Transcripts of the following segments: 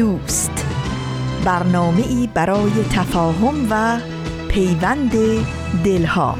دوست. برنامه ای برای تفاهم و پیوند دلها.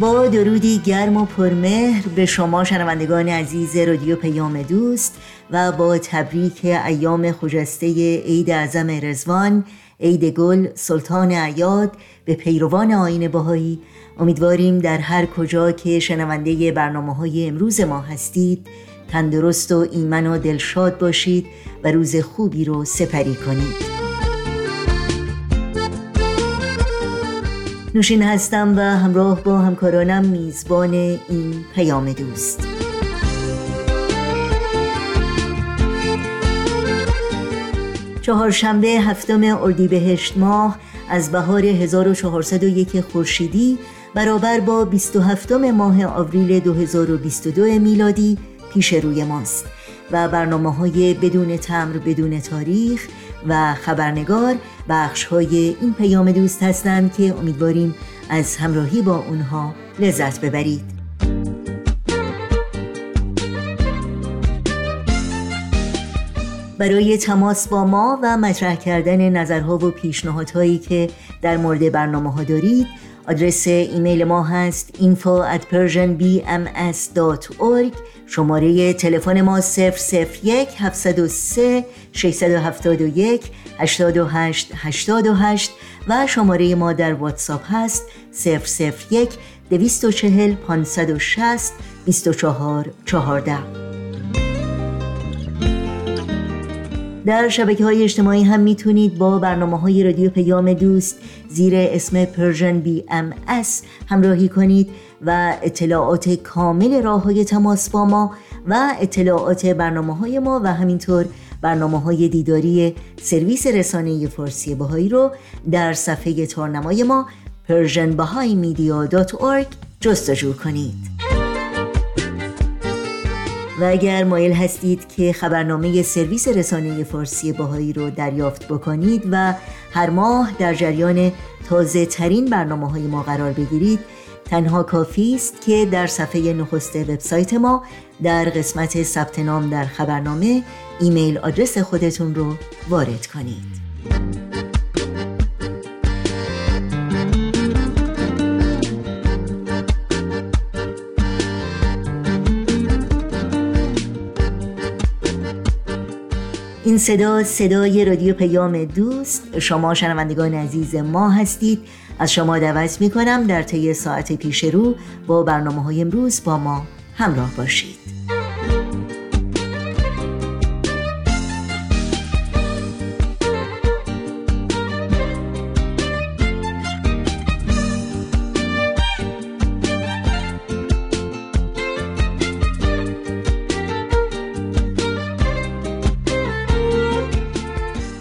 با درودی گرم و پرمهر به شما شنوندگان عزیز رادیو پیام دوست و با تبریک ایام خجسته عید اعظم رزوان عید گل سلطان عیاد به پیروان آین باهایی امیدواریم در هر کجا که شنونده برنامه های امروز ما هستید تندرست و ایمن و دلشاد باشید و روز خوبی رو سپری کنید. نوشین هستم و همراه با همکارانم میزبان این پیام دوست. چهارشنبه هفتم اردیبهشت ماه از بهار 1401 خورشیدی برابر با 27 ماه آوریل 2022 میلادی پیش روی ماست و برنامه های بدون تمر بدون تاریخ و خبرنگار بخش های این پیام دوست هستند که امیدواریم از همراهی با اونها لذت ببرید. برای تماس با ما و مطرح کردن نظرها و پیشنهادهایی که در مورد برنامه ها دارید آدرس ایمیل ما هست info at persianbms.org شماره تلفن ما 001 703 671 828 828 و شماره ما در واتساپ هست 001 240 560 24 14 در شبکه های اجتماعی هم می‌تونید با برنامه های رادیو پیام دوست زیر اسم Persian BMS همراهی کنید و اطلاعات کامل راه های تماس با ما و اطلاعات برنامه های ما و همینطور برنامه های دیداری سرویس رسانه فارسی بهایی رو در صفحه تارنمای ما persianbahaimedia.org جستجو کنید. و اگر مایل هستید که خبرنامه سرویس رسانه فارسی باهایی رو دریافت بکنید و هر ماه در جریان تازه ترین برنامه های ما قرار بگیرید تنها کافی است که در صفحه نخست وبسایت ما در قسمت ثبت نام در خبرنامه ایمیل آدرس خودتون رو وارد کنید. این صدا صدای رادیو پیام دوست. شما شنوندگان عزیز ما هستید. از شما دعوت می کنم در طی ساعت پیش رو با برنامه های امروز با ما همراه باشید.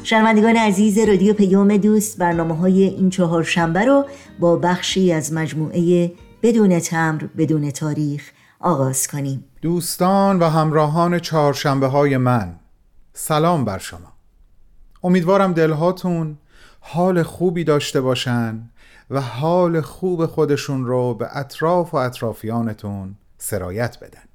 شنوندگان عزیز رادیو پیام دوست برنامه های این چهار شنبه رو با بخشی از مجموعه بدون تمر بدون تاریخ آغاز کنیم. دوستان و همراهان چهارشنبه های من سلام بر شما. امیدوارم دلهاتون حال خوبی داشته باشن و حال خوب خودشون رو به اطراف و اطرافیانتون سرایت بدن.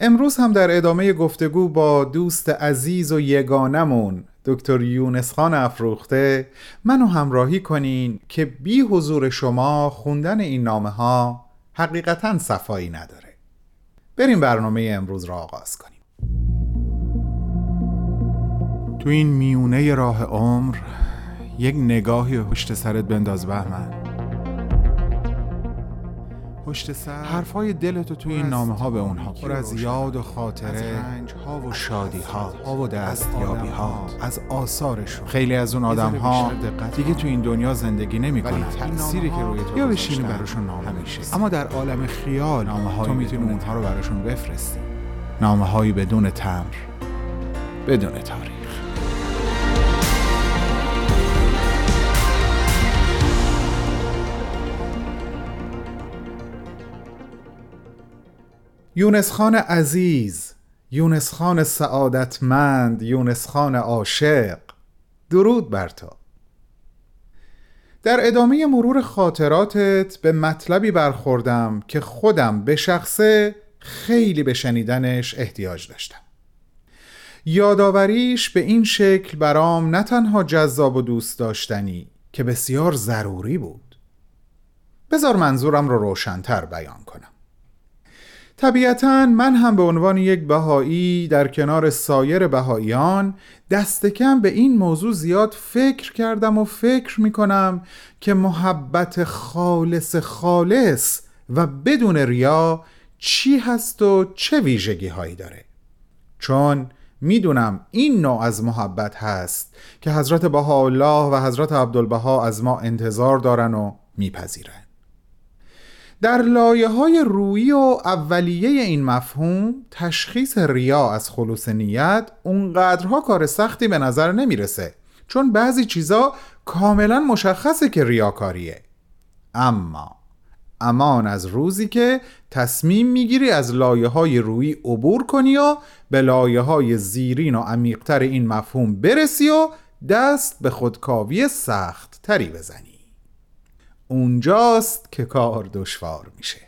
امروز هم در ادامه گفتگو با دوست عزیز و یگانمون دکتر یونس خان افروخته. منو همراهی کنین که بی حضور شما خوندن این نامه ها حقیقتا صفایی نداره. بریم برنامه امروز را آغاز کنیم. تو این میونه راه عمر یک نگاهی پشت سرت بنداز بهمن. پشت سر حرفای دلتو توی این نامه ها به اونها پر از یاد و خاطره ها و شادی ها و دستیابی ها از آثارشون. خیلی از اون آدم ها دیگه تو این دنیا زندگی نمی‌کنن تأثیری که روی تو یا بشینی براشون نامه میشه اما در عالم خیال نامه تو می‌تونی اونها رو براشون بفرستی. نامه هایی بدون تمر بدون تاریخ. یونس خان عزیز یونس خان سعادتمند یونس خان عاشق. درود بر تو. در ادامه مرور خاطراتت به مطلبی برخوردم که خودم به شخصه خیلی به شنیدنش احتیاج داشتم. یادآوریش به این شکل برام نه تنها جذاب و دوست داشتنی که بسیار ضروری بود. بذار منظورم رو روشنتر بیان کنم. طبیعتا من هم به عنوان یک بهایی در کنار سایر بهاییان دست کم به این موضوع زیاد فکر کردم و فکر می کنم که محبت خالص خالص و بدون ریا چی هست و چه ویژگی هایی داره. چون می‌دونم این نوع از محبت هست که حضرت بهاءالله و حضرت عبدالبها از ما انتظار دارن و میپذیرن. در لایه های رویی و اولیه این مفهوم تشخیص ریا از خلوص نیت اونقدرها کار سختی به نظر نمی‌رسه چون بعضی چیزا کاملا مشخصه که ریاکاریه. اما امان از روزی که تصمیم می‌گیری از لایه های روی عبور کنی و به لایه های زیرین و عمیقتر این مفهوم برسی و دست به خودکاوی سخت تری بزنی. اونجاست که کار دشوار میشه.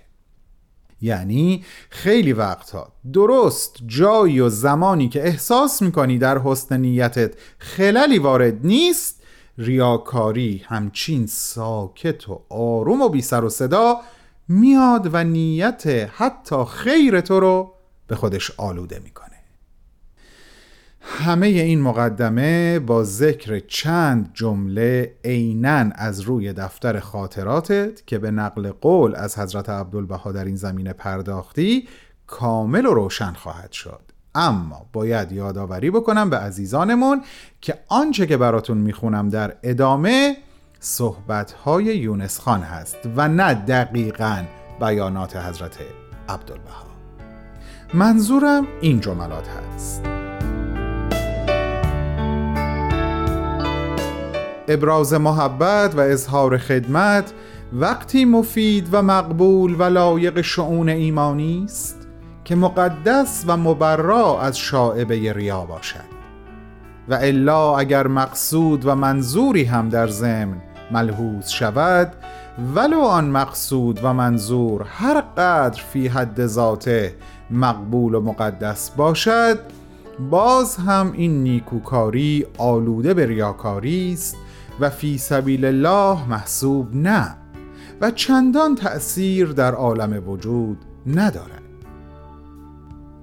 یعنی خیلی وقتها درست جایی و زمانی که احساس می‌کنی در حسن نیتت خللی وارد نیست ریاکاری همچین ساکت و آروم و بی سر و صدا میاد و نیت حتی خیر تو رو به خودش آلوده می‌کنه. همه این مقدمه با ذکر چند جمله عینا از روی دفتر خاطراتت که به نقل قول از حضرت عبدالبها در این زمینه پرداختی کامل و روشن خواهد شد. اما باید یادآوری بکنم به عزیزانمون که آنچه که براتون می‌خونم در ادامه صحبتهای یونس خان هست و نه دقیقا بیانات حضرت عبدالبها. منظورم این جملات هست. ابراز محبت و اظهار خدمت وقتی مفید و مقبول و لایق شعون ایمانی است که مقدس و مبرا از شاعبه ریا باشد. و الا اگر مقصود و منظوری هم در ضمن ملحوظ شود ولو آن مقصود و منظور هر قدر فی حد ذاته مقبول و مقدس باشد باز هم این نیکوکاری آلوده به ریاکاری است و فی سبیل الله محسوب نه و چندان تأثیر در عالم وجود ندارد.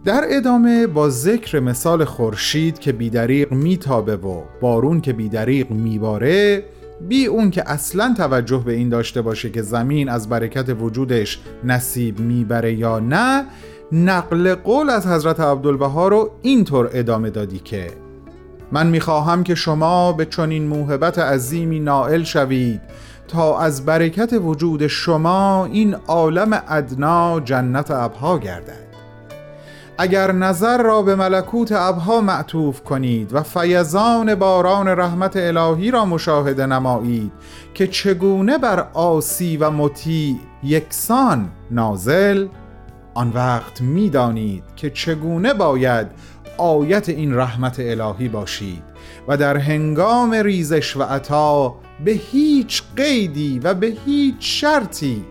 در ادامه با ذکر مثال خورشید که بیدریق میتابه و بارون که بیدریق میباره بی اون که اصلا توجه به این داشته باشه که زمین از برکت وجودش نصیب می‌بره یا نه نقل قول از حضرت عبدالبها رو اینطور ادامه دادی که من می‌خواهم که شما به چنین موهبت عظیمی نائل شوید تا از برکت وجود شما این عالم ادنا جنت ابها گردد. اگر نظر را به ملکوت ابها معطوف کنید و فیضان باران رحمت الهی را مشاهده نمایید که چگونه بر آسی و مطیع یکسان نازل آن وقت می‌دانید که چگونه باید آیت این رحمت الهی باشید و در هنگام ریزش و عطا به هیچ قیدی و به هیچ شرطی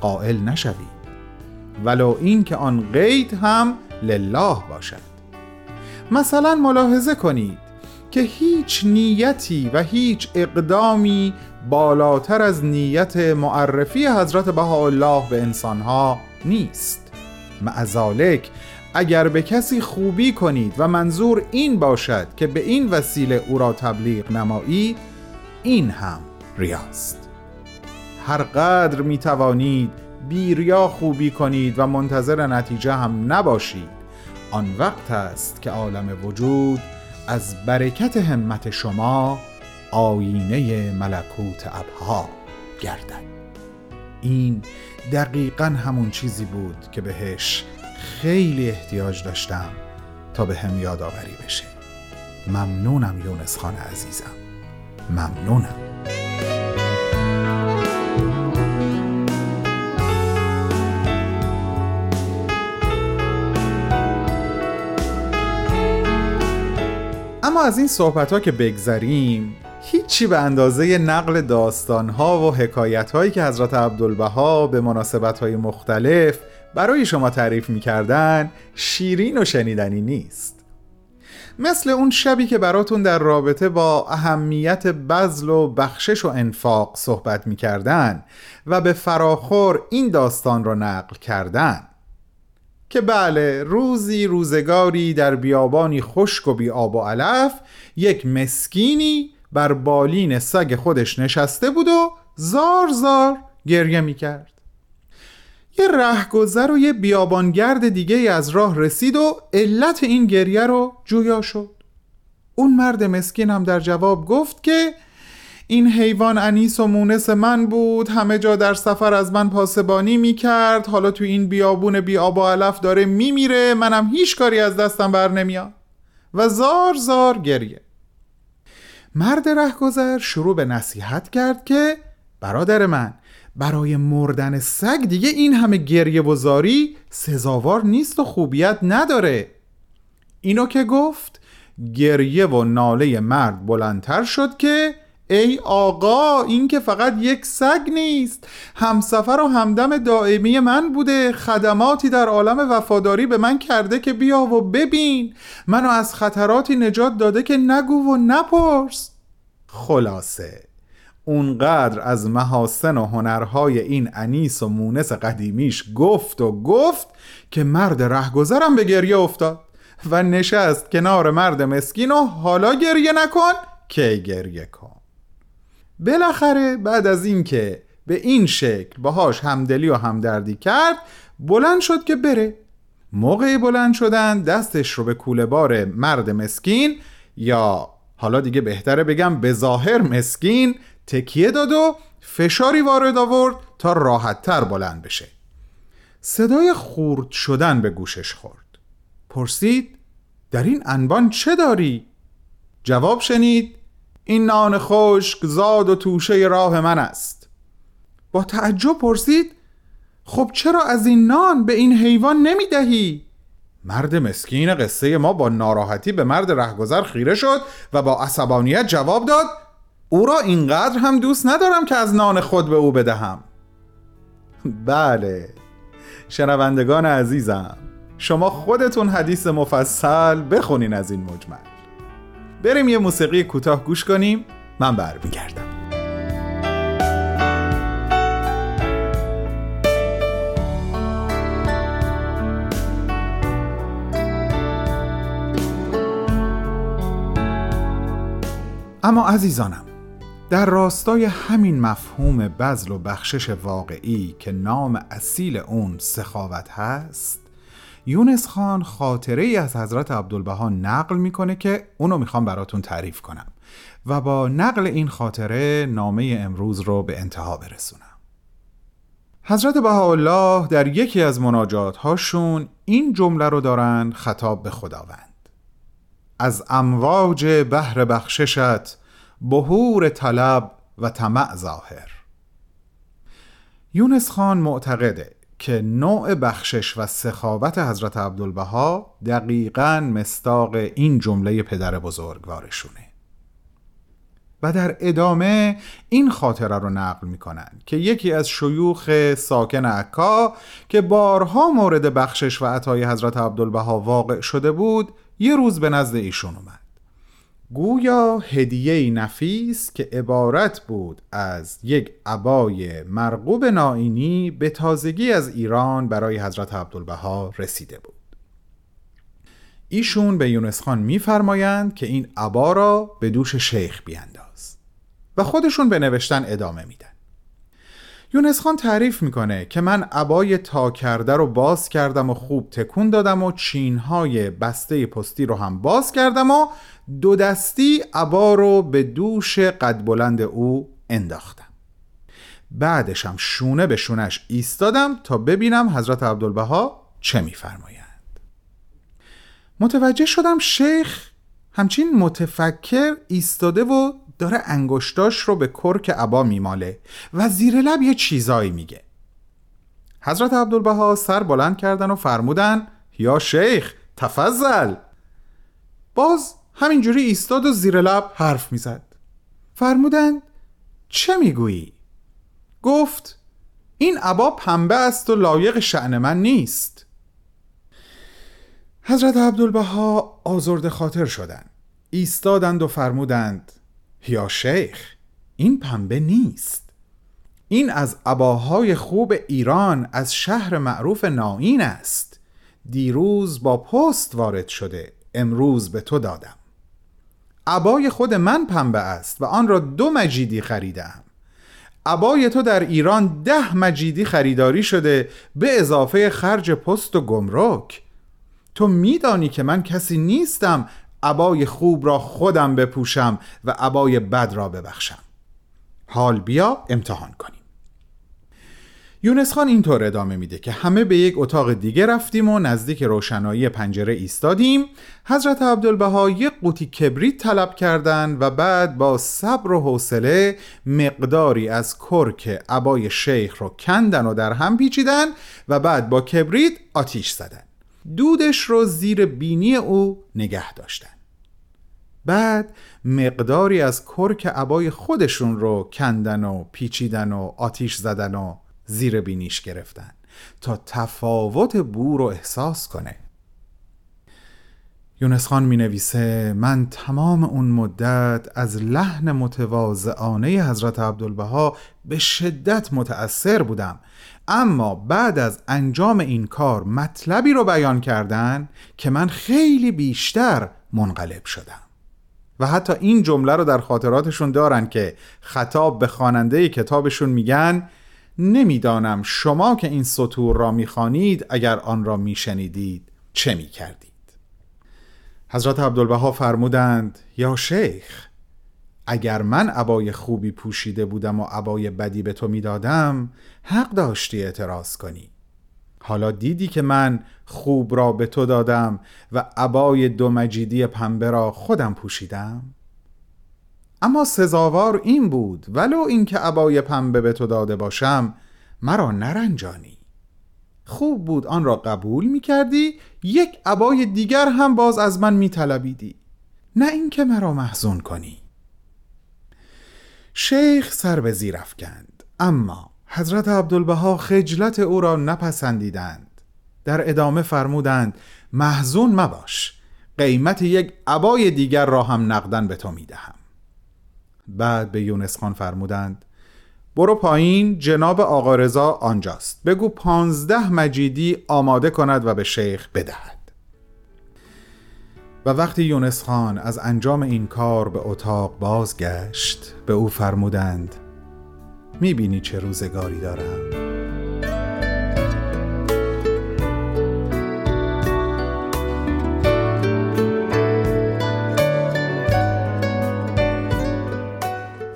قائل نشوید. ولو این که آن قید هم لله باشد. مثلا ملاحظه کنید که هیچ نیتی و هیچ اقدامی بالاتر از نیت معرفی حضرت بهاءالله به انسانها نیست. معذالک اگر به کسی خوبی کنید و منظور این باشد که به این وسیله او را تبلیغ نمایید این هم ریاست. هر قدر می توانید بیریا خوبی کنید و منتظر نتیجه هم نباشید آن وقت است که عالم وجود از برکت همت شما آینه ملکوت ابها گردد. این دقیقا همون چیزی بود که بهش خیلی احتیاج داشتم تا به هم یادآوری بشه. ممنونم یونس خان عزیزم. ممنونم. اما از این صحبت ها که بگذریم هیچی به اندازه نقل داستان ها و حکایت هایی که حضرت عبدالبها به مناسبت های مختلف برای شما تعریف می کردن شیرین و شنیدنی نیست. مثل اون شبی که براتون در رابطه با اهمیت بزل و بخشش و انفاق صحبت می کردن و به فراخور این داستان را نقل کردن. که بله روزی روزگاری در بیابانی خشک و بی آب و علف یک مسکینی بر بالین سگ خودش نشسته بود و زار زار گریه می کرد یه رهگذر و یه بیابانگرد دیگه از راه رسید و علت این گریه رو جویا شد. اون مرد مسکین هم در جواب گفت که این حیوان انیس و مونس من بود همه جا در سفر از من پاسبانی می کرد حالا تو این بیابون بی آب و علف داره می میره منم هیچ کاری از دستم بر نمیاد. و زار زار گریه. مرد رهگذر شروع به نصیحت کرد که برادر من برای مردن سگ دیگه این همه گریه و زاری سزاوار نیست و خوبیت نداره. اینو که گفت گریه و ناله مرد بلندتر شد که ای آقا این که فقط یک سگ نیست. همسفر و همدم دائمی من بوده. خدماتی در عالم وفاداری به من کرده که بیا و ببین. منو از خطراتی نجات داده که نگو و نپرس. خلاصه. اونقدر از محاسن و هنرهای این انیس و مونس قدیمیش گفت و گفت که مرد رهگذرم به گریه افتاد و نشست کنار مرد مسکین و حالا گریه نکن که گریه کن. بالاخره بعد از اینکه به این شکل باهاش همدلی و همدردی کرد بلند شد که بره. موقع بلند شدن دستش رو به کوله بار مرد مسکین یا حالا دیگه بهتره بگم به ظاهر مسکین تکیه داد و فشاری وارد آورد تا راحتتر بلند بشه صدای خورد شدن به گوشش خورد پرسید در این انبان چه داری؟ جواب شنید این نان خشک زاد و توشه راه من است با تعجب پرسید خب چرا از این نان به این حیوان نمی دهی؟ مرد مسکین قصه ما با ناراحتی به مرد رهگذر خیره شد و با عصبانیت جواب داد او را اینقدر هم دوست ندارم که از نان خود به او بدهم. بله. شنوندگان عزیزم شما خودتون حدیث مفصل بخونین از این مجمل. بریم یه موسیقی کوتاه گوش کنیم من برمیگردم. اما عزیزانم در راستای همین مفهوم بذل و بخشش واقعی که نام اصیل اون سخاوت هست یونس خان خاطره ای از حضرت عبدالبها نقل می‌کنه که اونو می‌خوام براتون تعریف کنم و با نقل این خاطره نامه امروز رو به انتها برسونم. حضرت بهاءالله در یکی از مناجات هاشون این جمله رو دارن خطاب به خداوند. از امواج بحر بخششت بهور طلب و طمع ظاهر. یونس خان معتقده که نوع بخشش و سخاوت حضرت عبدالبها دقیقا مستاق این جمله پدر بزرگوارشونه و در ادامه این خاطره رو نقل می‌کنن که یکی از شیوخ ساکن عکا که بارها مورد بخشش و عطای حضرت عبدالبها واقع شده بود یه روز به نزد ایشون اومد. گویا هدیه نفیس که عبارت بود از یک عبای مرغوب نائینی به تازگی از ایران برای حضرت عبدالبها رسیده بود. ایشون به یونس خان میفرمایند که این عبا را به دوش شیخ بیانداز و خودشون به نوشتن ادامه میدن. یونس خان تعریف می‌کنه که من عبای تا کرده رو باز کردم و خوب تکون دادم و چینهای بسته پستی رو هم باز کردم و دو دستی عبا رو به دوش قد بلند او انداختم. بعدش هم شونه به شونش ایستادم تا ببینم حضرت عبدالبها چه میفرمایند. متوجه شدم شیخ همچین متفکر ایستاده و داره انگشتاش رو به کرک عبا میماله و زیر لب یه چیزایی میگه. حضرت عبدالبها سر بلند کردن و فرمودن یا شیخ تفضل. باز همینجوری ایستاد و زیر لب حرف می‌زد. فرمودن چه می‌گویی؟ گفت این عبا پنبه است و لایق شعن من نیست. حضرت عبدالبها آزرد خاطر شدند. ایستادند و فرمودند یا شیخ این پنبه نیست. این از عباهای خوب ایران از شهر معروف ناین است. دیروز با پست وارد شده امروز به تو دادم. عبای خود من پنبه است و آن را دو مجیدی خریدم. عبای تو در ایران ده مجیدی خریداری شده به اضافه خرج پست و گمرک. تو میدانی که من کسی نیستم عبای خوب را خودم بپوشم و عبای بد را ببخشم. حال بیا امتحان کنیم. یونس خان اینطور ادامه میده که همه به یک اتاق دیگه رفتیم و نزدیک روشنایی پنجره ایستادیم. حضرت عبدالبها یک قوطی کبریت طلب کردند و بعد با صبر و حوصله مقداری از کرک عبای شیخ رو کندن و در هم پیچیدن و بعد با کبریت آتیش زدن. دودش رو زیر بینی او نگه داشتن. بعد مقداری از کرک عبای خودشون رو کندن و پیچیدن و آتیش زدن و زیر بینیش گرفتن تا تفاوت بو رو احساس کنه. یونس خان می نویسه من تمام اون مدت از لحن متواضعانه حضرت عبدالبها به شدت متأثر بودم. اما بعد از انجام این کار مطلبی رو بیان کردن که من خیلی بیشتر منقلب شدم. و حتی این جمله رو در خاطراتشون دارن که خطاب به خواننده کتابشون میگن نمی‌دانم شما که این سطور را می‌خوانید اگر آن را میشنیدید چه می‌کردید. حضرت عبدالبها فرمودند یا شیخ اگر من عبای خوبی پوشیده بودم و عبای بدی به تو می‌دادم حق داشتی اعتراض کنی. حالا دیدی که من خوب را به تو دادم و عبای دو مجیدی پنبه را خودم پوشیدم؟ اما سزاوار این بود ولو اینکه عبای پنبه به تو داده باشم مرا نرنجانی. خوب بود آن را قبول می کردی یک عبای دیگر هم باز از من می طلبیدی نه اینکه مرا محزون کنی. شیخ سر به زیر افکند اما حضرت عبدالبها خجلت او را نپسندیدند. در ادامه فرمودند محزون مباش قیمت یک عبای دیگر را هم نقدن به تو می‌دهم. بعد به یونس خان فرمودند برو پایین جناب آقا رضا آنجاست. بگو پانزده مجیدی آماده کند و به شیخ بدهد. و وقتی یونس خان از انجام این کار به اتاق بازگشت به او فرمودند می‌بینی چه روزگاری دارم؟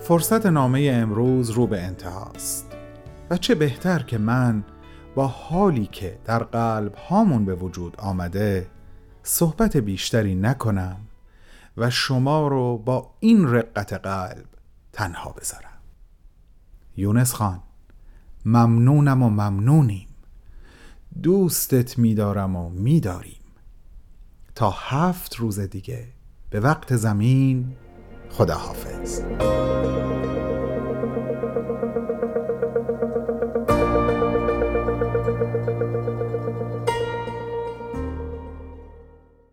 فرصت نامه امروز رو به انتهاست و چه بهتر که من با حالی که در قلب هامون به وجود آمده صحبت بیشتری نکنم و شما رو با این رقت قلب تنها بذارم. یونس خان ممنونم و ممنونیم. دوستت میدارم و میداریم. تا هفت روز دیگه به وقت زمین خداحافظ.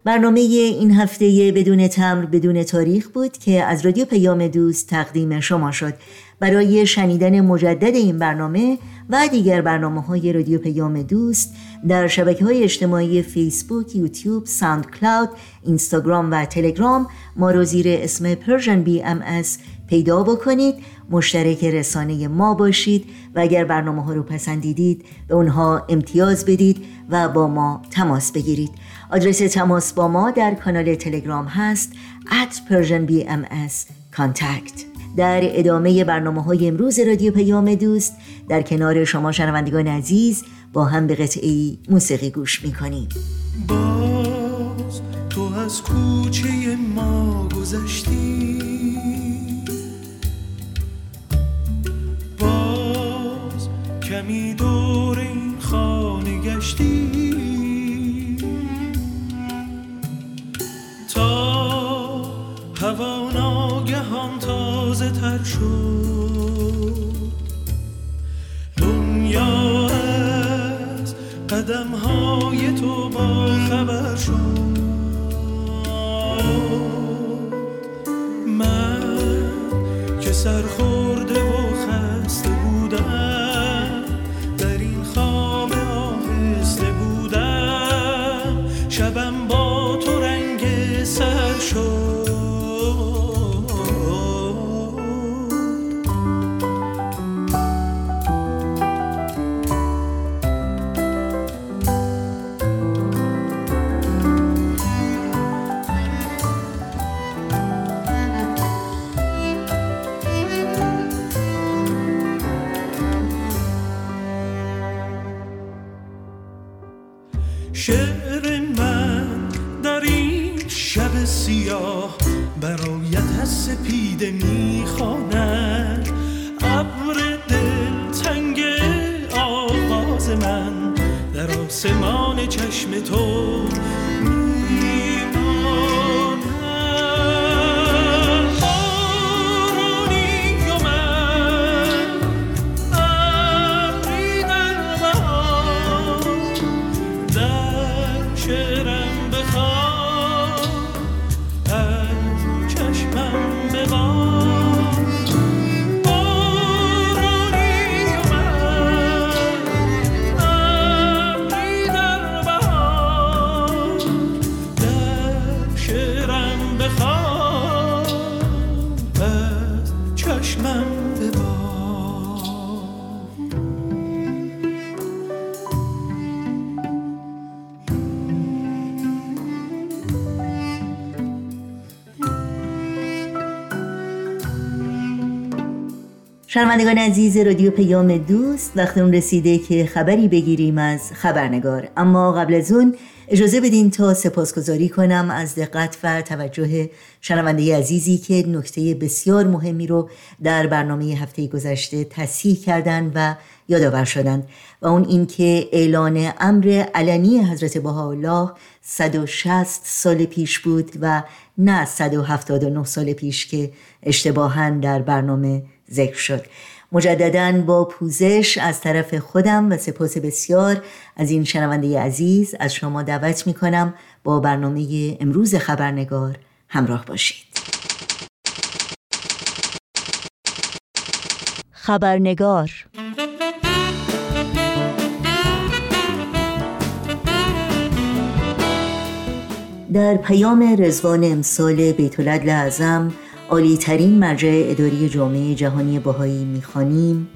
برنامه این هفته بدون تمبر بدون تاریخ بود که از رادیو پیام دوست تقدیم شما شد. برای شنیدن مجدد این برنامه و دیگر برنامه های رادیو پیام دوست در شبکه های اجتماعی فیسبوک، یوتیوب، SoundCloud، اینستاگرام و تلگرام ما رو زیر اسم Persian BM پیدا بکنید. مشترک رسانه ما باشید و اگر برنامه ها رو پسندیدید به اونها امتیاز بدید و با ما تماس بگیرید. آدرس تماس با ما در کانال تلگرام هست at Persian BMS contact. در ادامه برنامه های امروز رادیو پیام دوست در کنار شما شنوندگان عزیز با هم به قطعی موسیقی گوش می‌کنیم. باز تو از کوچه ما گذشتی. باز کمی دور این خانه گشتی. تا هوا ناگهان تازه تر شد. دنیا قدم های تو با خبر شد. من که سرخورده شنوندگان عزیز رادیو پیام دوست وقت اون رسیده که خبری بگیریم از خبرنگار. اما قبل از اون اجازه بدین تا سپاسگزاری کنم از دقت و توجه شنونده عزیزی که نکته بسیار مهمی رو در برنامه هفته گذشته تصحیح کردند و یادآور شدند و اون اینکه اعلان امر علنی حضرت بهاءالله 160 سال پیش بود و نه 179 سال پیش که اشتباها در برنامه ذکر شد. مجددا با پوزش از طرف خودم و سپاس بسیار از این شنونده عزیز از شما دعوت می کنم با برنامه امروز خبرنگار همراه باشید. خبرنگار در پیام رزوان امسال بیت العدل اعظم عالی ترین مرجع اداری جامعه جهانی بهایی می‌خوانیم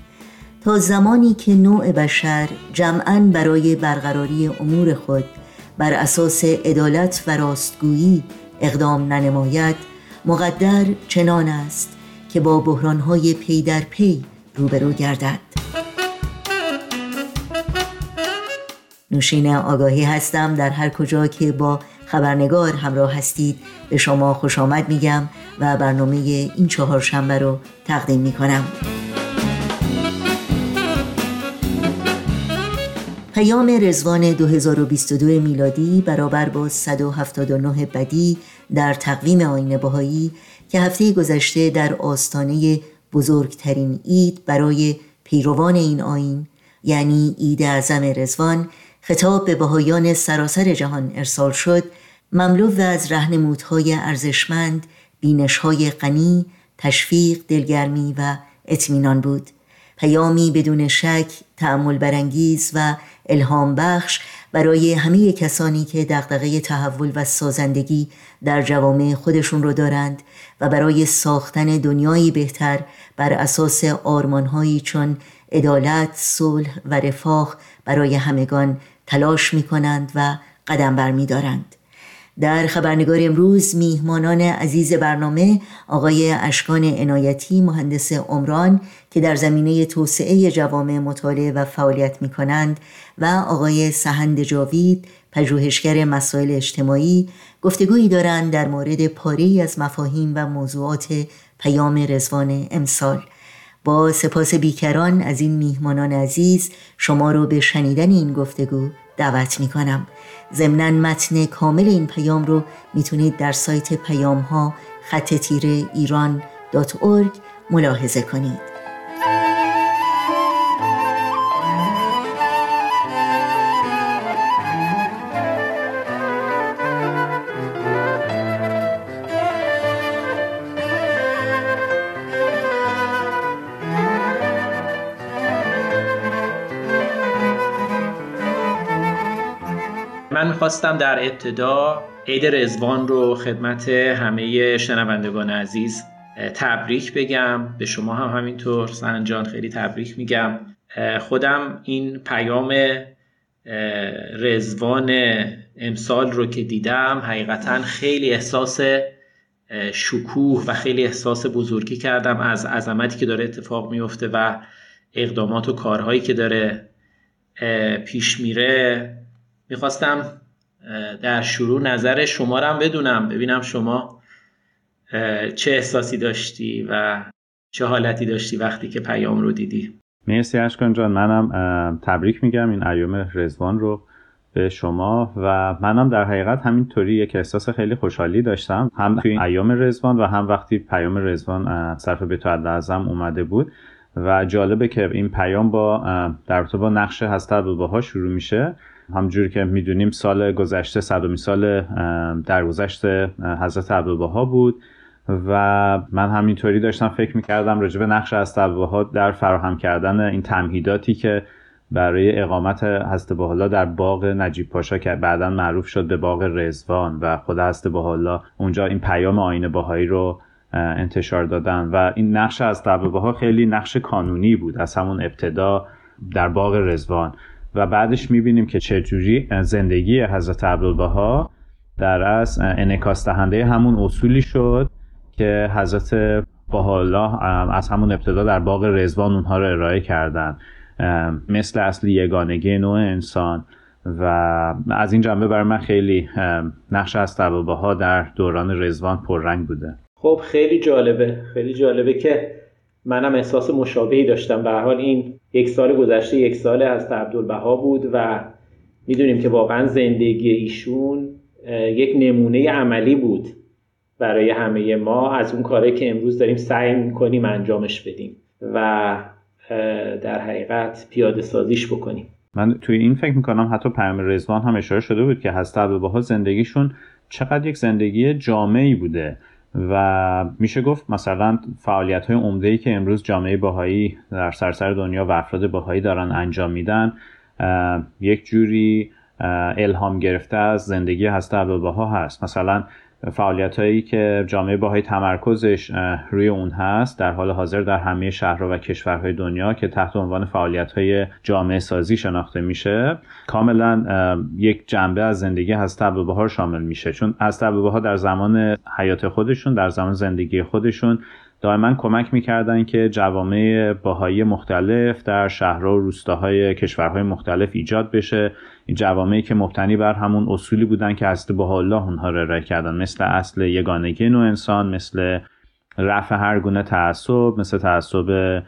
تا زمانی که نوع بشر جمعا برای برقراری امور خود بر اساس عدالت و راستگویی اقدام ننماید مقدر چنان است که با بحرانهای پی در پی روبرو گردد. نوشین آگاهی هستم در هر کجا که با خبرنگار همراه هستید. به شما خوش آمد میگم و برنامه این چهار شنبه رو تقدیم می‌کنم. پیام رزوان 2022 میلادی برابر با 179 بدی در تقویم آین بهایی که هفته گذشته در آستانه بزرگترین عید برای پیروان این آین یعنی عید اعظم رزوان خطاب به بهایان سراسر جهان ارسال شد مملو از رهنمودهای ارزشمند بینشهای غنی تشویق دلگرمی و اطمینان بود. پیامی بدون شک تعمل برانگیز و الهام بخش برای همه کسانی که دغدغه تحول و سازندگی در جوامع خودشون رو دارند و برای ساختن دنیایی بهتر بر اساس آرمانهایی چون عدالت، صلح و رفاه برای همگان تلاش می کنند و قدم بر می دارند. در خبرنگار امروز میهمانان عزیز برنامه آقای اشکان عنایتی مهندس عمران که در زمینه توسعه جوامع مطالعه و فعالیت می کنند و آقای سهند جاوید پژوهشگر مسائل اجتماعی گفتگویی دارند در مورد پاره از مفاهیم و موضوعات پیام رزوان امسال با سپاس بیکران از این میهمانان عزیز شما رو به شنیدن این گفتگو دعوت می کنم ضمنا متن کامل این پیام رو می‌تونید در سایت پیام ها خط تیره ایران ملاحظه کنید. می‌خواستم در ابتدا عید رزوان رو خدمت همه شنوندگان عزیز تبریک بگم. به شما هم همینطور. سنجان خیلی تبریک میگم. خودم این پیام رزوان امسال رو که دیدم حقیقتا خیلی احساس شکوه و خیلی احساس بزرگی کردم از عظمتی که داره اتفاق میفته و اقدامات و کارهایی که داره پیش میره. می‌خواستم در شروع نظر شما رو هم بدونم. ببینم شما چه احساسی داشتی و چه حالتی داشتی وقتی که پیام رو دیدی. مرسی اشکان جان. منم تبریک میگم. این ایام رزوان رو به شما و منم در حقیقت همینطوری یک احساس خیلی خوشحالی داشتم. هم توی ایام رزوان و هم وقتی پیام رزوان صرف به تو اومده بود. و جالبه که این پیام با در با نقش هسته ها شروع میشه. همجوری که می‌دونیم سال گذشته صدومی سال درگذشت حضرت عبدالبها بود و من همینطوری داشتم فکر می‌کردم راجع به نقش حضرت عبدالبها در فراهم کردن این تمهیداتی که برای اقامت حضرت بحالا در باغ نجیب پاشا که بعدا معروف شد به باغ رزوان و خود حضرت بحالا اونجا این پیام آین باهایی رو انتشار دادن و این نقش از ها خیلی نقش کانونی بود از همون ابتدا در باغ رزوان و بعدش می‌بینیم که چجوری زندگی حضرت عبدالبها در از انکاس دهنده همون اصولی شد که حضرت بحالا از همون ابتدا در باغ رزوان اونها رو ارائه کردن. مثل اصلی یگانگی نوع انسان. و از این جنبه برای من خیلی نقش از ها در دوران رزوان پررنگ بوده. خب خیلی جالبه. خیلی جالبه که منم احساس مشابهی داشتم. به حال این یک سال گذشته یک سال از عبدالبها بود و می‌دونیم که واقعا زندگی ایشون یک نمونه عملی بود برای همه ما. از اون کاری که امروز داریم سعی می‌کنیم انجامش بدیم و در حقیقت پیاده سازیش بکنیم. من توی این فکر می‌کنم حتی پیام رزوان هم اشاره شده بود که هست عبدالبها زندگیشون چقدر یک زندگی جامعی بوده. و میشه گفت مثلا فعالیت های ای که امروز جامعه باهایی در سرسر دنیا و افراد باهایی دارن انجام میدن یک جوری الهام گرفته از زندگی هسته عبدالبها هست. مثلا فعالیت هایی که جامعه باهایی تمرکزش روی اون هست در حال حاضر در همه شهرها و کشورهای دنیا که تحت عنوان فعالیت های جامعه سازی شناخته میشه کاملا یک جنبه از زندگی از عبدالبها شامل میشه. چون از عبدالبها در زمان حیات خودشون در زمان زندگی خودشون دائما کمک می‌کردن که جوامع باهایی مختلف در شهرها و روستاهای کشورهای مختلف ایجاد بشه. این جوامعی که مبتنی بر همون اصولی بودن که حضرت الله اونها رو ارائه کردن مثل اصل یگانگی نوع انسان مثل رفع هر گونه تعصب مثل تعصب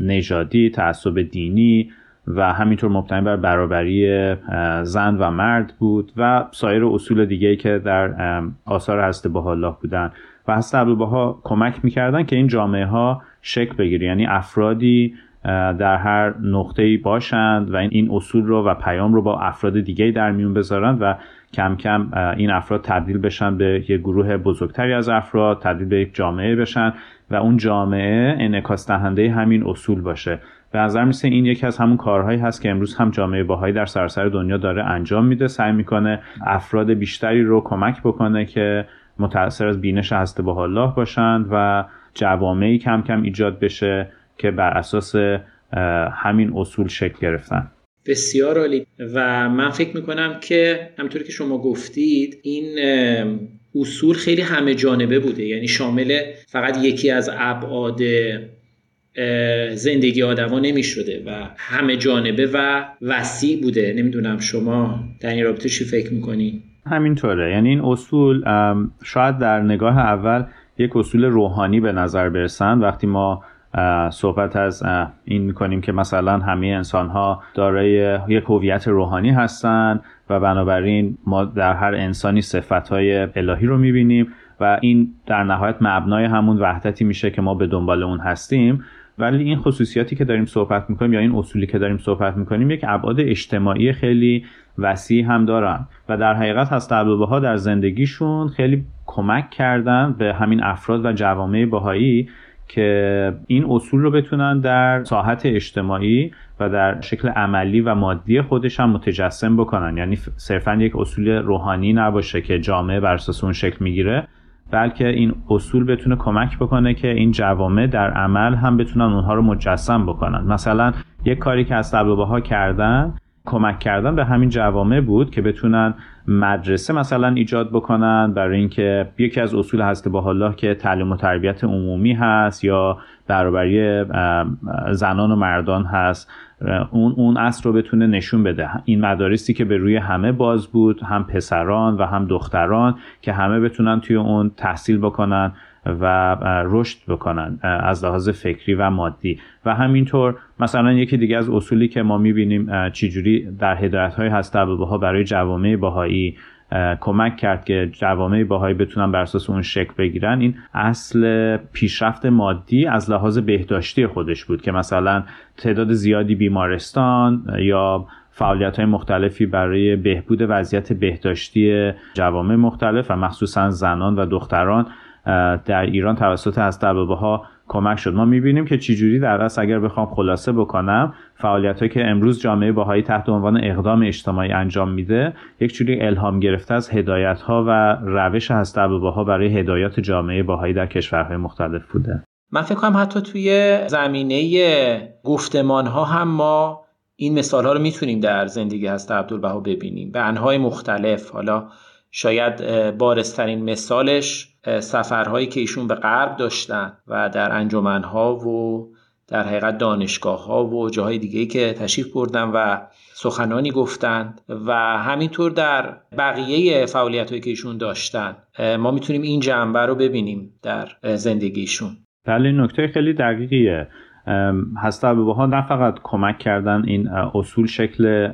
نژادی تعصب دینی و همینطور مبتنی بر برابری زن و مرد بود و سایر اصول دیگه که در آثار حضرت الله بودن. و حضرت عبدالبها کمک می‌کردن که این جامعه ها شکل بگیره یعنی افرادی در هر نقطه باشند و این اصول رو و پیام رو با افراد دیگه در میون بذارند و کم کم این افراد تبدیل بشن به یک گروه بزرگتری از افراد تبدیل به یک جامعه بشن و اون جامعه انعکاس دهنده همین اصول باشه. به نظر میسه این یکی از همون کارهایی هست که امروز هم جامعه باهایی در سراسر دنیا داره انجام میده. سعی می‌کنه افراد بیشتری رو کمک بکنه که متأثر از بینش هسته با الله باشند و جوامعی کم کم ایجاد بشه. که بر اساس همین اصول شکل گرفتن. بسیار عالی. و من فکر می‌کنم که همطوری که شما گفتید این اصول خیلی همه جانبه بوده. یعنی شامل فقط یکی از ابعاد زندگی آدما نمی‌شده و همه جانبه و وسیع بوده. نمی‌دونم شما در این رابطه چی فکر می‌کنی؟ همینطوره. یعنی این اصول شاید در نگاه اول یک اصول روحانی به نظر برسند وقتی ما صحبت از این می‌کنیم که مثلا همه انسان ها دارای یک هویت روحانی هستند و بنابراین ما در هر انسانی صفت های الهی رو می‌بینیم و این در نهایت مبنای همون وحدتی میشه که ما به دنبال اون هستیم. ولی این خصوصیاتی که داریم صحبت می‌کنیم یا این اصولی که داریم صحبت می‌کنیم یک ابعاد اجتماعی خیلی وسیع هم دارن و در حقیقت هست ها در زندگیشون خیلی کمک کردن به همین افراد و جوامع بهایی که این اصول رو بتونن در ساحت اجتماعی و در شکل عملی و مادی خودش هم متجسم بکنن. یعنی صرفا یک اصول روحانی نباشه که جامعه بر اساس اون شکل می‌گیره بلکه این اصول بتونه کمک بکنه که این جوامع در عمل هم بتونن اونها رو مجسم بکنن. مثلا یک کاری که از ها کردن کمک کردن به همین جوامع بود که بتونن مدرسه مثلا ایجاد بکنن برای اینکه یکی از اصول هست با الله که تعلیم و تربیت عمومی هست یا برابری زنان و مردان هست اون اون اصل رو بتونه نشون بده. این مدارسی که به روی همه باز بود هم پسران و هم دختران که همه بتونن توی اون تحصیل بکنن. و رشد بکنن از لحاظ فکری و مادی. و همینطور مثلا یکی دیگه از اصولی که ما می‌بینیم چجوری در هدایت های هست ها برای جوامع باهایی کمک کرد که جوامع باهایی بتونن بر اساس اون شکل بگیرن این اصل پیشرفت مادی از لحاظ بهداشتی خودش بود که مثلا تعداد زیادی بیمارستان یا فعالیت های مختلفی برای بهبود وضعیت بهداشتی جوامع مختلف و مخصوصا زنان و دختران در ایران توسط از ها کمک شد. ما می‌بینیم که چجوری در اصل اگر بخوام خلاصه بکنم فعالیت که امروز جامعه باهایی تحت عنوان اقدام اجتماعی انجام میده یک جوری الهام گرفته از هدایت ها و روش هست ها برای هدایات جامعه باهایی در کشورهای مختلف بوده. من فکر کنم حتی توی زمینه گفتمان ها هم ما این مثال ها رو می‌تونیم در زندگی هست عبدالبها ببینیم. به انهای مختلف حالا شاید بارسترین مثالش سفرهایی که ایشون به غرب داشتن و در انجمنها و در حقیقت دانشگاه ها و جاهای دیگه که تشریف بردن و سخنانی گفتند و همینطور در بقیه فعالیت هایی که ایشون داشتن. ما می‌تونیم این جنبه رو ببینیم در زندگیشون. بله نکته خیلی دقیقیه. هسته ها نه فقط کمک کردن این اصول شکل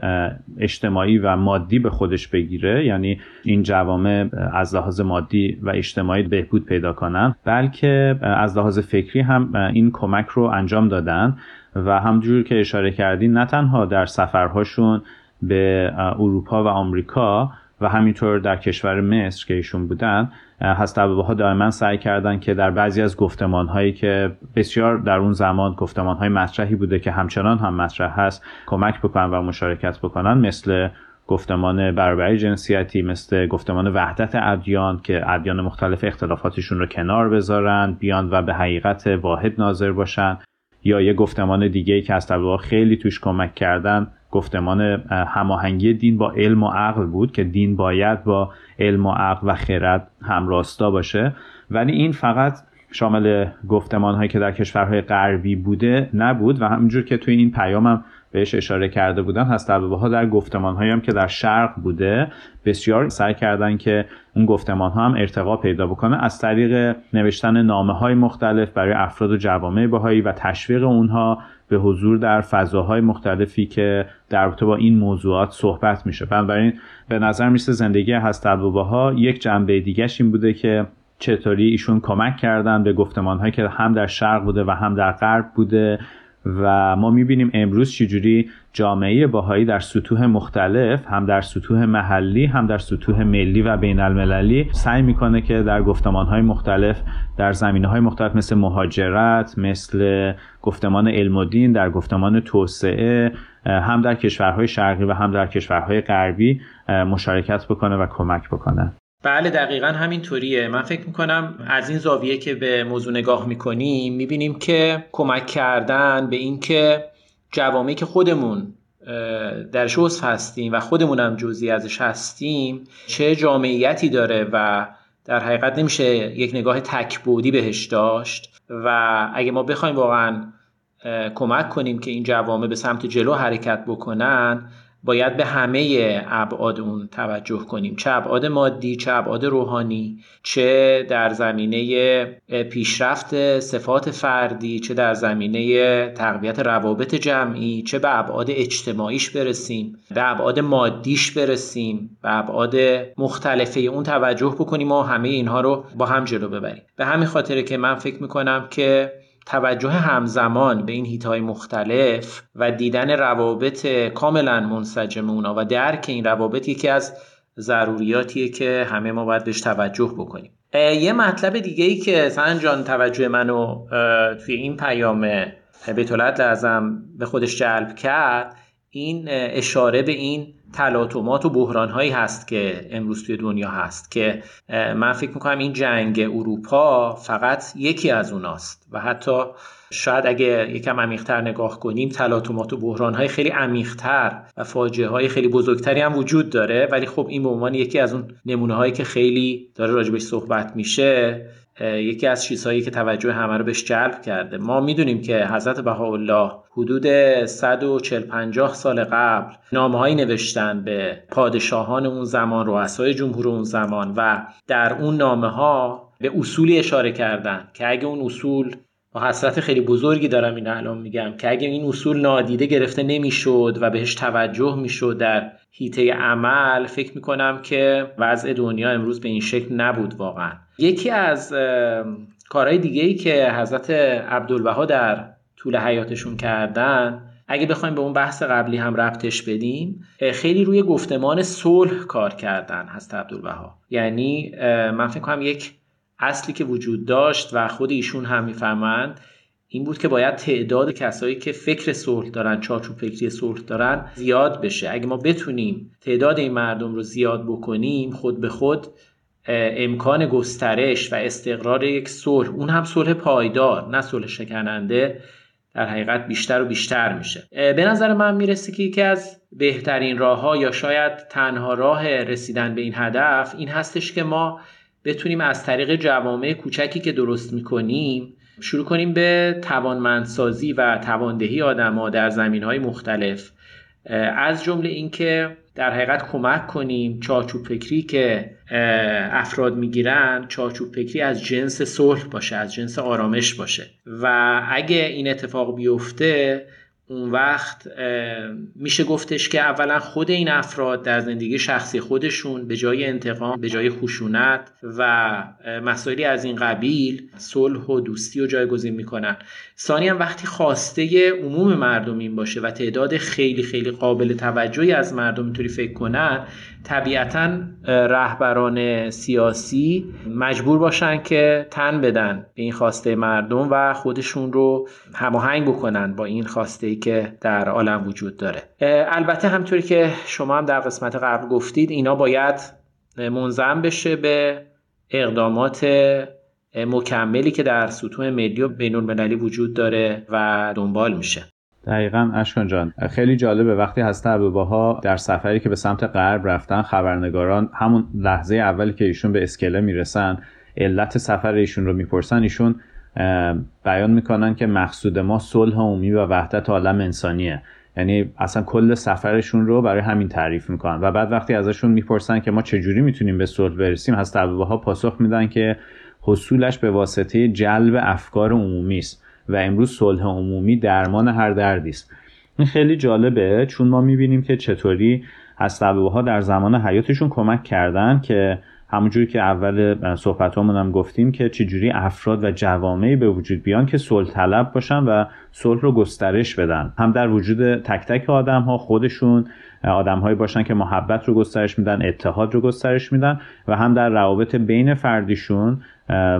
اجتماعی و مادی به خودش بگیره یعنی این جوامع از لحاظ مادی و اجتماعی بهبود پیدا کنن بلکه از لحاظ فکری هم این کمک رو انجام دادن و همجور که اشاره کردین نه تنها در سفرهاشون به اروپا و آمریکا و همینطور در کشور مصر که ایشون بودن هست ها دائما سعی کردن که در بعضی از گفتمان هایی که بسیار در اون زمان گفتمان های مطرحی بوده که همچنان هم مطرح هست کمک بکنن و مشارکت بکنن مثل گفتمان برابری جنسیتی مثل گفتمان وحدت ادیان که ادیان مختلف اختلافاتشون رو کنار بذارن بیان و به حقیقت واحد ناظر باشن. یا یه گفتمان دیگه که از خیلی توش کمک کردن گفتمان هماهنگی دین با علم و عقل بود که دین باید با علم و عقل و خرد همراستا باشه. ولی این فقط شامل گفتمان هایی که در کشورهای غربی بوده نبود و همینجور که توی این پیامم بهش اشاره کرده بودن هست ها در گفتمان هایی هم که در شرق بوده بسیار سعی کردن که اون گفتمان ها هم ارتقا پیدا بکنه. از طریق نوشتن نامه های مختلف برای افراد و جوامع بهایی و تشویق اونها به حضور در فضاهای مختلفی که در رابطه با این موضوعات صحبت میشه. بنابراین به نظر میسه زندگی هست ها یک جنبه دیگهش این بوده که چطوری ایشون کمک کردن به گفتمان که هم در شرق بوده و هم در غرب بوده. و ما می‌بینیم امروز چجوری جامعه باهایی در سطوح مختلف هم در سطوح محلی هم در سطوح ملی و بین المللی سعی می‌کنه که در گفتمان های مختلف در زمینه های مختلف مثل مهاجرت مثل گفتمان علم و دین در گفتمان توسعه هم در کشورهای شرقی و هم در کشورهای غربی مشارکت بکنه و کمک بکنه. بله دقیقا همینطوریه. من فکر می‌کنم از این زاویه که به موضوع نگاه می‌کنیم می‌بینیم که کمک کردن به اینکه جوامی که خودمون در شوز هستیم و خودمونم جزی ازش هستیم چه جامعیتی داره و در حقیقت نمیشه یک نگاه تکبودی بهش داشت و اگه ما بخوایم واقعا کمک کنیم که این جوامع به سمت جلو حرکت بکنن باید به همه ابعاد اون توجه کنیم. چه ابعاد مادی چه ابعاد روحانی چه در زمینه پیشرفت صفات فردی چه در زمینه تقویت روابط جمعی چه به ابعاد اجتماعیش برسیم به ابعاد مادیش برسیم به ابعاد مختلفه اون توجه بکنیم و همه اینها رو با هم جلو ببریم. به همین خاطره که من فکر می‌کنم که توجه همزمان به این هیتهای مختلف و دیدن روابط کاملا منسجم اونا و درک این روابط یکی از ضروریاتیه که همه ما باید بهش توجه بکنیم. یه مطلب دیگه ای که سن جان توجه منو توی این پیام بیت لازم به خودش جلب کرد این اشاره به این تلاطمات و بحران هایی هست که امروز توی دنیا هست که من فکر می‌کنم این جنگ اروپا فقط یکی از اوناست و حتی شاید اگه یکم عمیقتر نگاه کنیم تلاطمات و بحران های خیلی عمیقتر و فاجعه های خیلی بزرگتری هم وجود داره ولی خب این به عنوان یکی از اون نمونه هایی که خیلی داره راجبش صحبت میشه یکی از چیزهایی که توجه همه رو بهش جلب کرده. ما می‌دونیم که حضرت بهاءالله حدود 140 50 سال قبل نامه‌هایی نوشتن به پادشاهان اون زمان رؤسای جمهور اون زمان و در اون نامه ها به اصولی اشاره کردن که اگه اون اصول با حسرت خیلی بزرگی دارم این الان میگم که اگه این اصول نادیده گرفته نمی‌شد و بهش توجه می‌شد در هیته عمل فکر می‌کنم که وضع دنیا امروز به این شکل نبود واقعا. یکی از کارهای دیگه ای که حضرت عبدالبها در طول حیاتشون کردن اگه بخوایم به اون بحث قبلی هم ربطش بدیم خیلی روی گفتمان صلح کار کردن حضرت عبدالبها. یعنی من فکر کنم یک اصلی که وجود داشت و خود ایشون هم می‌فهمند این بود که باید تعداد کسایی که فکر صلح دارن چارچوب فکری صلح دارن زیاد بشه. اگه ما بتونیم تعداد این مردم رو زیاد بکنیم خود به خود امکان گسترش و استقرار یک صلح اون هم صلح پایدار نه صلح شکننده در حقیقت بیشتر و بیشتر میشه. به نظر من می‌رسه که یکی از بهترین راه ها یا شاید تنها راه رسیدن به این هدف این هستش که ما بتونیم از طریق جوامع کوچکی که درست می‌کنیم شروع کنیم به توانمندسازی و تواندهی آدما در زمین های مختلف. از جمله اینکه در حقیقت کمک کنیم چارچوب فکری که افراد می‌گیرن چارچوب فکری از جنس صلح باشه از جنس آرامش باشه. و اگه این اتفاق بیفته اون وقت میشه گفتش که اولا خود این افراد در زندگی شخصی خودشون به جای انتقام به جای خشونت و مسائلی از این قبیل صلح و دوستی رو جایگزین می‌کنن. ثانیا وقتی خواسته عموم مردم این باشه و تعداد خیلی خیلی قابل توجهی از مردم اینطوری فکر کنن طبیعتا رهبران سیاسی مجبور باشن که تن بدن به این خواسته مردم و خودشون رو هماهنگ بکنن با این خواسته که در عالم وجود داره. البته همطوری که شما هم در قسمت قبل گفتید اینا باید منظم بشه به اقدامات مکملی که در سطوح ملی و بین وجود داره و دنبال میشه. دقیقا اشکان جان خیلی جالبه. وقتی هست ها در سفری که به سمت غرب رفتن خبرنگاران همون لحظه اولی که ایشون به اسکله می‌رسن علت سفر ایشون رو می‌پرسن ایشون بیان می‌کنن که مقصود ما صلح عمومی و وحدت عالم انسانیه. یعنی اصلا کل سفرشون رو برای همین تعریف می‌کنن. و بعد وقتی ازشون می‌پرسن که ما چجوری می‌تونیم به صلح برسیم هست ها پاسخ میدن که حصولش به واسطه جلب افکار عمومی است و امروز صلح عمومی درمان هر دردی است. این خیلی جالبه چون ما می‌بینیم که چطوری از ها در زمان حیاتشون کمک کردن که همونجوری که اول صحبتامون هم گفتیم که چجوری افراد و جوامعی به وجود بیان که صلح طلب باشن و صلح رو گسترش بدن. هم در وجود تک تک آدم ها خودشون آدم هایی باشن که محبت رو گسترش میدن اتحاد رو گسترش میدن و هم در روابط بین فردیشون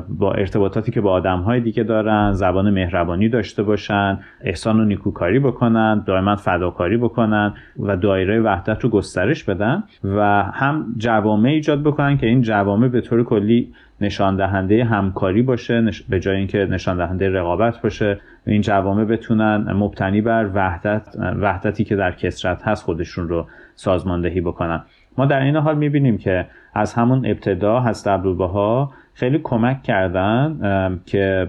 با ارتباطاتی که با آدم های دیگه دارن زبان مهربانی داشته باشن احسان و نیکوکاری بکنن دائما فداکاری بکنن و دایره وحدت رو گسترش بدن و هم جوامع ایجاد بکنن که این جوامع به طور کلی نشان دهنده همکاری باشه به جای اینکه نشان دهنده رقابت باشه این جوامع بتونن مبتنی بر وحدت وحدتی که در کسرت هست خودشون رو سازماندهی بکنن. ما در این حال می‌بینیم که از همون ابتدا هست عبدالبها خیلی کمک کردن که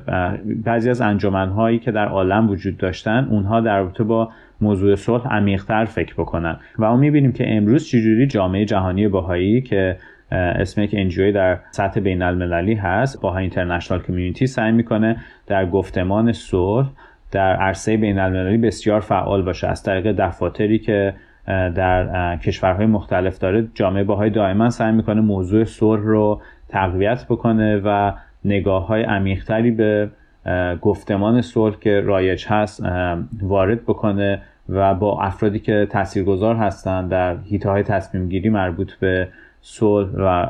بعضی از انجمنهایی که در عالم وجود داشتن اونها در رابطه با موضوع صلح عمیقتر فکر بکنن. و ما می‌بینیم که امروز چجوری جامعه جهانی باهایی که اسم یک انجوی در سطح بین المللی هست باها اینترنشنال کمیونیتی سعی می‌کنه در گفتمان صلح در عرصه بین المللی بسیار فعال باشه. از طریق دفاتری که در کشورهای مختلف داره جامعه باهای دائما سعی می‌کنه موضوع صلح رو تقویت بکنه و نگاه های عمیقتری به گفتمان صلح که رایج هست وارد بکنه و با افرادی که تاثیرگذار هستند در هیته های تصمیم گیری مربوط به صلح و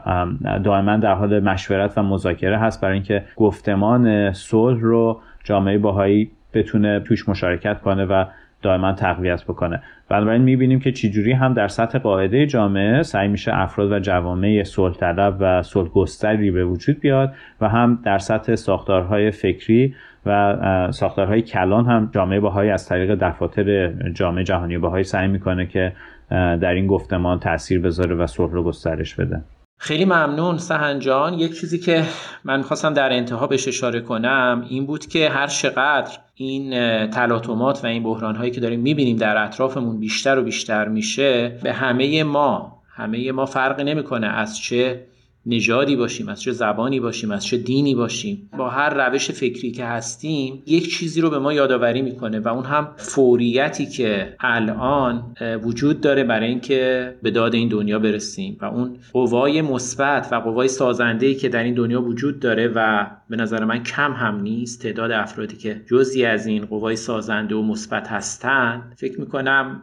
دائما در حال مشورت و مذاکره هست. برای اینکه گفتمان صلح رو جامعه باهایی بتونه توش مشارکت کنه و دائما تقویت بکنه. بنابراین می‌بینیم که چجوری هم در سطح قاعده جامعه سعی میشه افراد و جوامع صلح طلب و صلح گستری به وجود بیاد و هم در سطح ساختارهای فکری و ساختارهای کلان هم جامعه باهایی از طریق دفاتر جامعه جهانی باهایی سعی می‌کنه که در این گفتمان تاثیر بذاره و صلح رو گسترش بده. خیلی ممنون سهنجان یک چیزی که من می‌خواستم در انتها بهش اشاره کنم این بود که هر چقدر این تلاطمات و این بحران هایی که داریم می‌بینیم در اطرافمون بیشتر و بیشتر میشه به همه ما همه ما فرق نمی‌کنه از چه نژادی باشیم از چه زبانی باشیم از چه دینی باشیم با هر روش فکری که هستیم یک چیزی رو به ما یادآوری می‌کنه و اون هم فوریتی که الان وجود داره برای اینکه به داد این دنیا برسیم و اون قوای مثبت و قوای سازنده که در این دنیا وجود داره و به نظر من کم هم نیست تعداد افرادی که جزی از این قوای سازنده و مثبت هستند فکر می‌کنم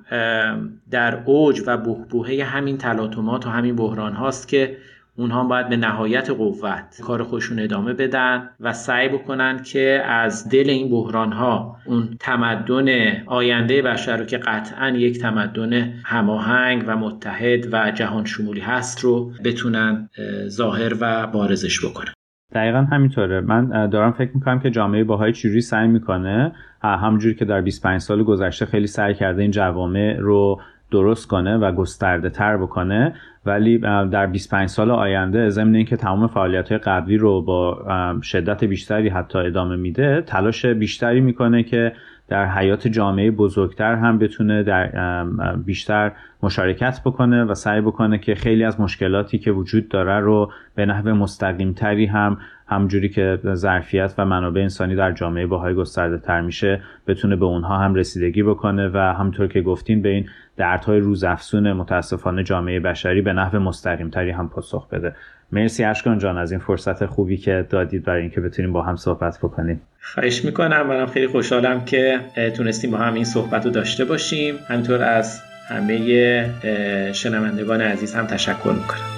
در اوج و بهبوهه همین تلاطمات و همین بحران هاست که اونها باید به نهایت قوت کار خودشون ادامه بدن و سعی بکنن که از دل این بحران ها اون تمدن آینده بشر رو که قطعا یک تمدن هماهنگ و متحد و جهان شمولی هست رو بتونن ظاهر و بارزش بکنن. دقیقا همینطوره. من دارم فکر می‌کنم که جامعه باهایی چجوری سعی می‌کنه همونجوری که در 25 سال گذشته خیلی سعی کرده این جوامع رو درست کنه و گسترده تر بکنه ولی در 25 سال آینده ضمن اینکه تمام فعالیت های قبلی رو با شدت بیشتری حتی ادامه میده تلاش بیشتری می‌کنه که در حیات جامعه بزرگتر هم بتونه در بیشتر مشارکت بکنه و سعی بکنه که خیلی از مشکلاتی که وجود داره رو به نحو مستقیمتری هم همجوری که ظرفیت و منابع انسانی در جامعه باهای گسترده تر میشه بتونه به اونها هم رسیدگی بکنه و همطور که گفتیم به این دردهای روزافزون متاسفانه جامعه بشری به نحو مستقیمتری هم پاسخ بده. مرسی اشکان جان از این فرصت خوبی که دادید برای اینکه بتونیم با هم صحبت بکنیم. خواهش می‌کنم. منم خیلی خوشحالم که تونستیم با هم این صحبت رو داشته باشیم. همینطور از همه شنوندگان عزیز هم تشکر می‌کنم.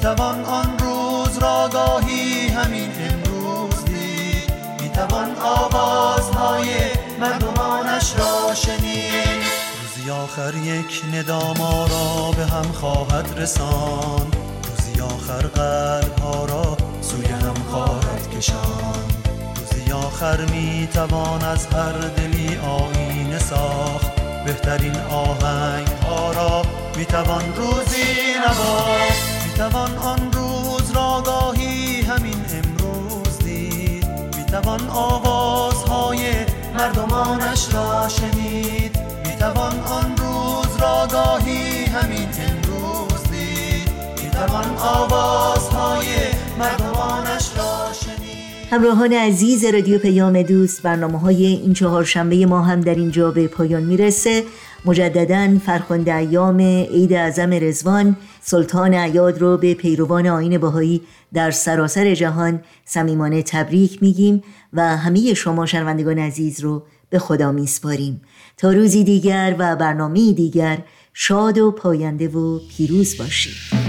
می‌توان آن روز را گاهی همین امروز دید. می‌توان آوازهای مردمانش را شنید. روزی آخر یک نداما را به هم خواهد رسان روزی آخر قلب ها را سوی هم خواهد کشان روزی آخر می‌توان از هر دلی آینه ساخت. بهترین آهنگ ها را می‌توان روزی نواخت. می‌توان آن روز را گاهی همین امروز دید. می‌توان آوازهای مردمانش را شنید. می‌توان آن روز را گاهی همین امروز دید. می‌توان آوازهای مردمانش را شنید. همراهان عزیز رادیو پیام دوست برنامه های این چهار شنبه ما هم در اینجا به پایان می‌رسه. مجددا فرخنده ایام عید اعظم رزوان سلطان عیاد رو به پیروان آین باهایی در سراسر جهان صمیمانه تبریک میگیم و همه شما شنوندگان عزیز رو به خدا میسپاریم. تا روزی دیگر و برنامه دیگر شاد و پاینده و پیروز باشید.